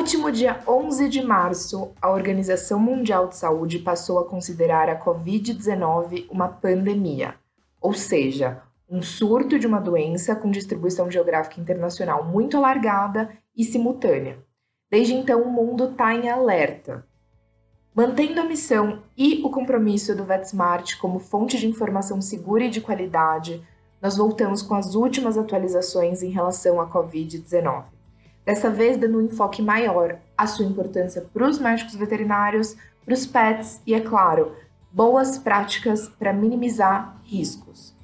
último dia 11 de março, a Organização Mundial de Saúde passou a considerar a Covid-19 uma pandemia, ou seja, um surto de uma doença com distribuição geográfica internacional muito alargada e simultânea. Desde então, o mundo está em alerta. Mantendo a missão e o compromisso do VetSmart como fonte de informação segura e de qualidade, nós voltamos com as últimas atualizações em relação à Covid-19. Dessa vez, dando um enfoque maior à sua importância para os médicos veterinários, para os pets e, é claro, boas práticas para minimizar riscos.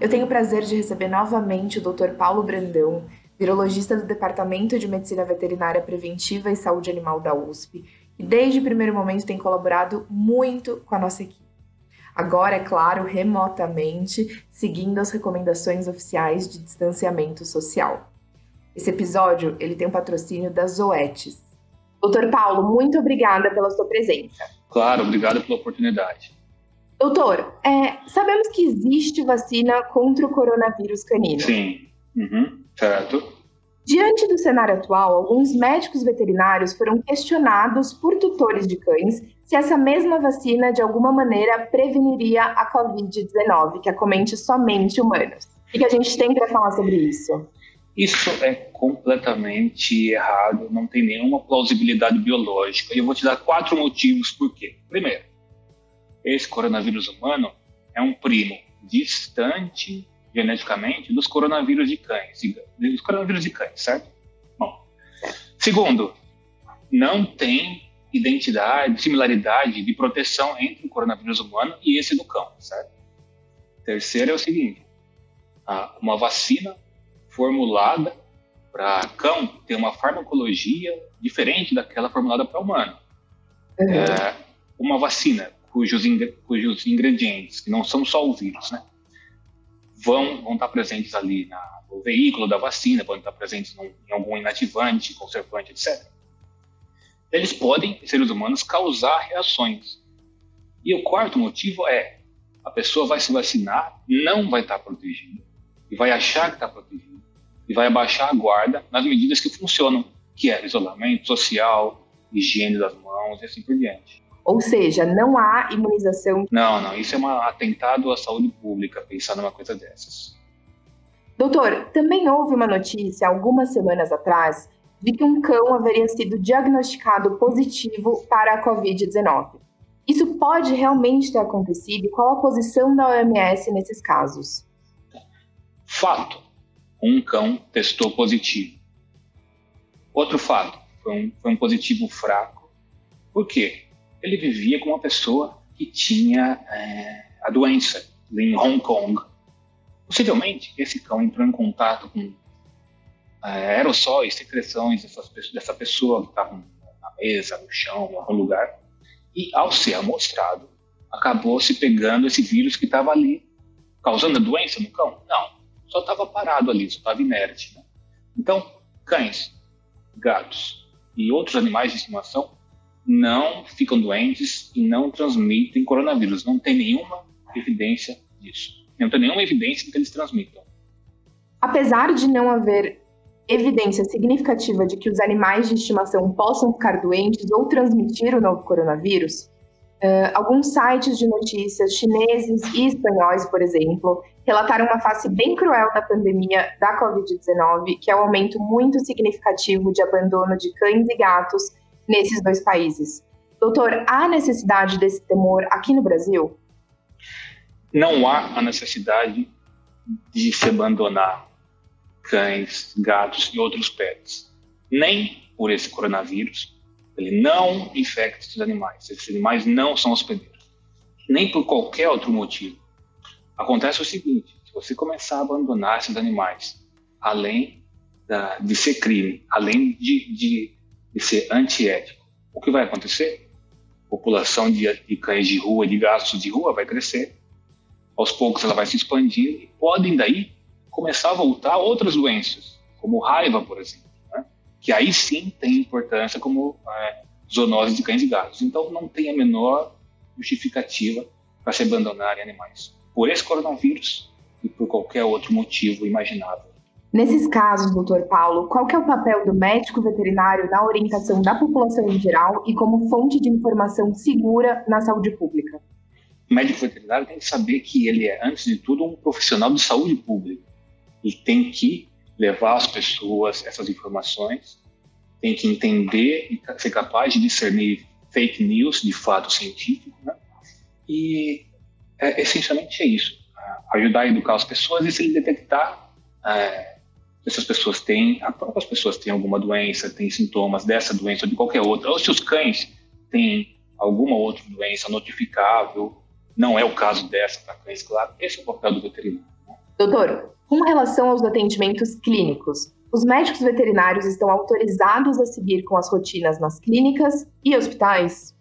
Eu tenho o prazer de receber novamente o Dr. Paulo Brandão, virologista do Departamento de Medicina Veterinária Preventiva e Saúde Animal da USP, e desde o primeiro momento tem colaborado muito com a nossa equipe. Agora, é claro, remotamente, seguindo as recomendações oficiais de distanciamento social. Esse episódio ele tem um patrocínio da Zoetis. Doutor Paulo, muito obrigada pela sua presença. Claro, obrigado pela oportunidade. Doutor, é, sabemos que existe vacina contra o coronavírus canino. Sim, uhum, certo. Diante do cenário atual, alguns médicos veterinários foram questionados por tutores de cães se essa mesma vacina de alguma maneira preveniria a Covid-19, que acomete somente humanos. O que a gente tem para falar sobre isso? Isso é completamente errado, não tem nenhuma plausibilidade biológica. E eu vou te dar quatro motivos por quê. Primeiro, esse coronavírus humano é um primo distante geneticamente dos coronavírus de cães, dos coronavírus de cães, certo? Bom. Segundo, não tem identidade, similaridade de proteção entre o coronavírus humano e esse do cão, certo? Terceiro é o seguinte, uma vacina formulada para cão tem uma farmacologia diferente daquela formulada para humano. Uhum. É, uma vacina cujos, cujos ingredientes, que não são só o vírus, né? vão, vão estar presentes ali na, no veículo da vacina, vão estar presentes num, em algum inativante, conservante, etc. Eles podem, seres humanos, causar reações. E o quarto motivo é a pessoa vai se vacinar, não vai estar protegida, e vai achar que está protegida, e vai abaixar a guarda nas medidas que funcionam, que é isolamento social, higiene das mãos e assim por diante. Ou seja, não há imunização. Não, não, isso é um atentado à saúde pública, pensar numa coisa dessas. Doutor, também houve uma notícia algumas semanas atrás de que um cão haveria sido diagnosticado positivo para a Covid-19. Isso pode realmente ter acontecido e qual a posição da OMS nesses casos? Fato: um cão testou positivo. Outro fato: foi um, foi um positivo fraco. Por quê? ele vivia com uma pessoa que tinha é, a doença em Hong Kong. Possivelmente, esse cão entrou em contato com é, aerossóis, secreções dessas, dessa pessoa que estava na mesa, no chão, em algum lugar. E, ao ser amostrado, acabou se pegando esse vírus que estava ali, causando a doença no cão? Não, só estava parado ali, só estava inerte. Né? Então, cães, gatos e outros animais de estimação não ficam doentes e não transmitem coronavírus. Não tem nenhuma evidência disso. Não tem nenhuma evidência de que eles transmitam. Apesar de não haver evidência significativa de que os animais de estimação possam ficar doentes ou transmitir o novo coronavírus, uh, alguns sites de notícias chineses e espanhóis, por exemplo, relataram uma face bem cruel da pandemia da Covid-19, que é o aumento muito significativo de abandono de cães e gatos nesses dois países. Doutor, há necessidade desse temor aqui no Brasil? Não há a necessidade de se abandonar cães, gatos e outros pets. Nem por esse coronavírus, ele não infecta esses animais. Esses animais não são hospedeiros. Nem por qualquer outro motivo. Acontece o seguinte: se você começar a abandonar esses animais, além da, de ser crime, além de, de e ser antiético. O que vai acontecer? A população de, de cães de rua, de gatos de rua vai crescer. Aos poucos ela vai se expandir e podem daí começar a voltar outras doenças, como raiva, por exemplo? Que aí sim tem importância como é, zoonose de cães e gatos. Então não tem a menor justificativa para se abandonarem animais. Por esse coronavírus e por qualquer outro motivo imaginável. Nesses casos, doutor Paulo, qual é o papel do médico veterinário na orientação da população em geral e como fonte de informação segura na saúde pública? O médico veterinário tem que saber que ele é, antes de tudo, um profissional de saúde pública. E tem que levar às pessoas essas informações, tem que entender e ser capaz de discernir fake news de fato científico, né? E é, essencialmente é isso: ajudar a educar as pessoas e se detectar é, essas pessoas têm, as pessoas têm alguma doença, têm sintomas dessa doença ou de qualquer outra, ou se os cães têm alguma outra doença notificável, não é o caso dessa para cães, claro, esse é o papel do veterinário. Né? Doutor, com relação aos atendimentos clínicos, os médicos veterinários estão autorizados a seguir com as rotinas nas clínicas e hospitais?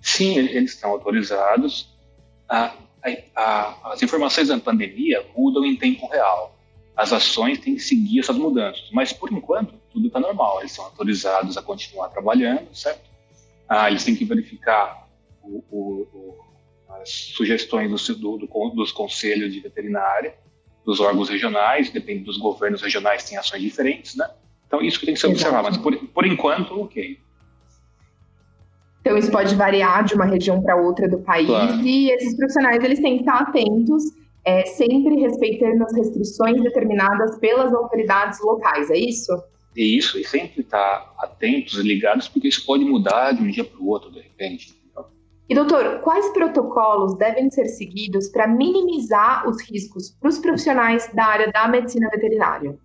Sim, eles estão autorizados. A, a, as informações da pandemia mudam em tempo real as ações têm que seguir essas mudanças. Mas, por enquanto, tudo está normal. Eles são autorizados a continuar trabalhando, certo? Ah, eles têm que verificar o, o, o, as sugestões do, do, do, dos conselhos de veterinária, dos órgãos regionais, depende dos governos regionais, tem ações diferentes, né? Então, isso que tem que ser observado. Mas, por, por enquanto, ok. Então, isso pode variar de uma região para outra do país claro. e esses profissionais eles têm que estar atentos é, sempre respeitando as restrições determinadas pelas autoridades locais, é isso? É isso, e sempre estar tá atentos ligados, porque isso pode mudar de um dia para o outro, de repente. E doutor, quais protocolos devem ser seguidos para minimizar os riscos para os profissionais da área da medicina veterinária?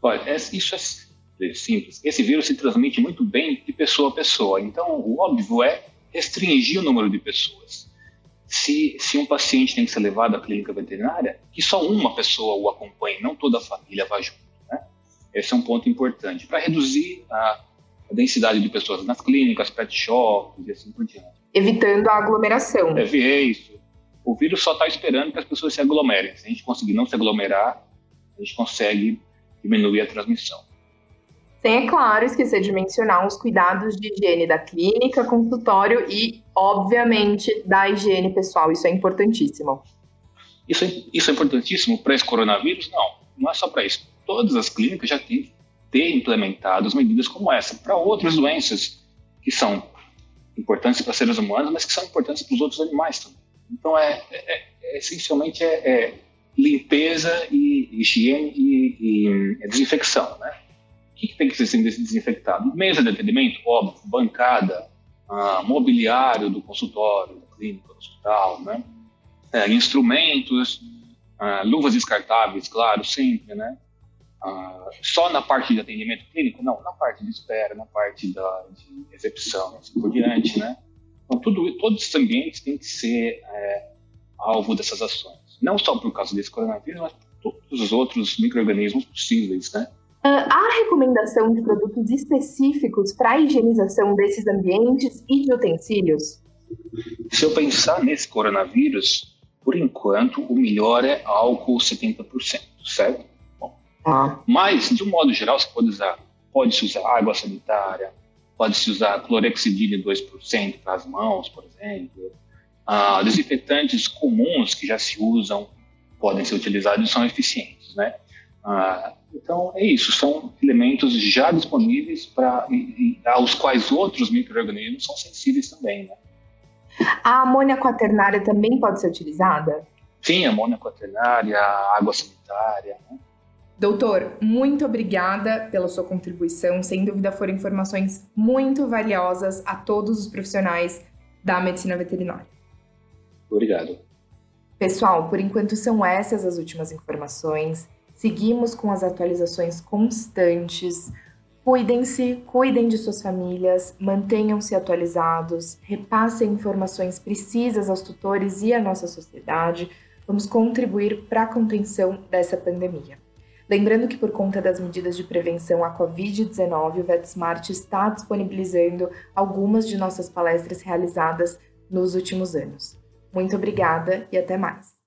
Olha, isso é simples. Esse vírus se transmite muito bem de pessoa a pessoa. Então, o óbvio é restringir o número de pessoas se, se um paciente tem que ser levado à clínica veterinária, que só uma pessoa o acompanhe, não toda a família vá junto. Né? Esse é um ponto importante para reduzir a, a, densidade de pessoas nas clínicas, pet shops e assim por diante. Evitando a aglomeração. É, é isso. O vírus só está esperando que as pessoas se aglomerem. Se a gente conseguir não se aglomerar, a gente consegue diminuir a transmissão. Sem, é claro, esquecer de mencionar os cuidados de higiene da clínica, consultório e, obviamente, da higiene pessoal. Isso é importantíssimo. Isso é, isso é importantíssimo para esse coronavírus? Não, não é só para isso. Todas as clínicas já têm que ter implementado as medidas como essa para outras doenças que são importantes para seres humanos, mas que são importantes para os outros animais também. Então, é, é, é essencialmente é, é, limpeza e higiene e, e desinfecção, né? que, que tem que ser desinfectado? Mesa de atendimento, óbvio, bancada, ah, mobiliário do consultório, da clínica, do hospital, né? É, instrumentos, ah, luvas descartáveis, claro, sempre, né? Ah, só na parte de atendimento clínico? Não, na parte de espera, na parte da, de recepção, assim por diante, né? Então, tudo, todos esses ambientes têm que ser é, alvo dessas ações. Não só por causa desse coronavírus, mas por todos os outros micro-organismos possíveis, né? Uh, há recomendação de produtos específicos para a higienização desses ambientes e de utensílios? Se eu pensar nesse coronavírus, por enquanto, o melhor é álcool 70%, certo? Mas, de um modo geral, você pode usar, pode-se usar água sanitária, pode-se usar clorexidina 2% para as mãos, por exemplo. Ah, desinfetantes comuns que já se usam podem ser utilizados e são eficientes, né? Ah, então, é isso, são elementos já disponíveis para aos quais outros micro-organismos são sensíveis também. Né? A amônia quaternária também pode ser utilizada? Sim, amônia quaternária, água sanitária. Né? Doutor, muito obrigada pela sua contribuição. Sem dúvida foram informações muito valiosas a todos os profissionais da medicina veterinária. Obrigado. Pessoal, por enquanto são essas as últimas informações. Seguimos com as atualizações constantes. Cuidem-se, cuidem de suas famílias, mantenham-se atualizados, repassem informações precisas aos tutores e à nossa sociedade. Vamos contribuir para a contenção dessa pandemia. Lembrando que, por conta das medidas de prevenção à Covid-19, o VetSmart está disponibilizando algumas de nossas palestras realizadas nos últimos anos. Muito obrigada e até mais!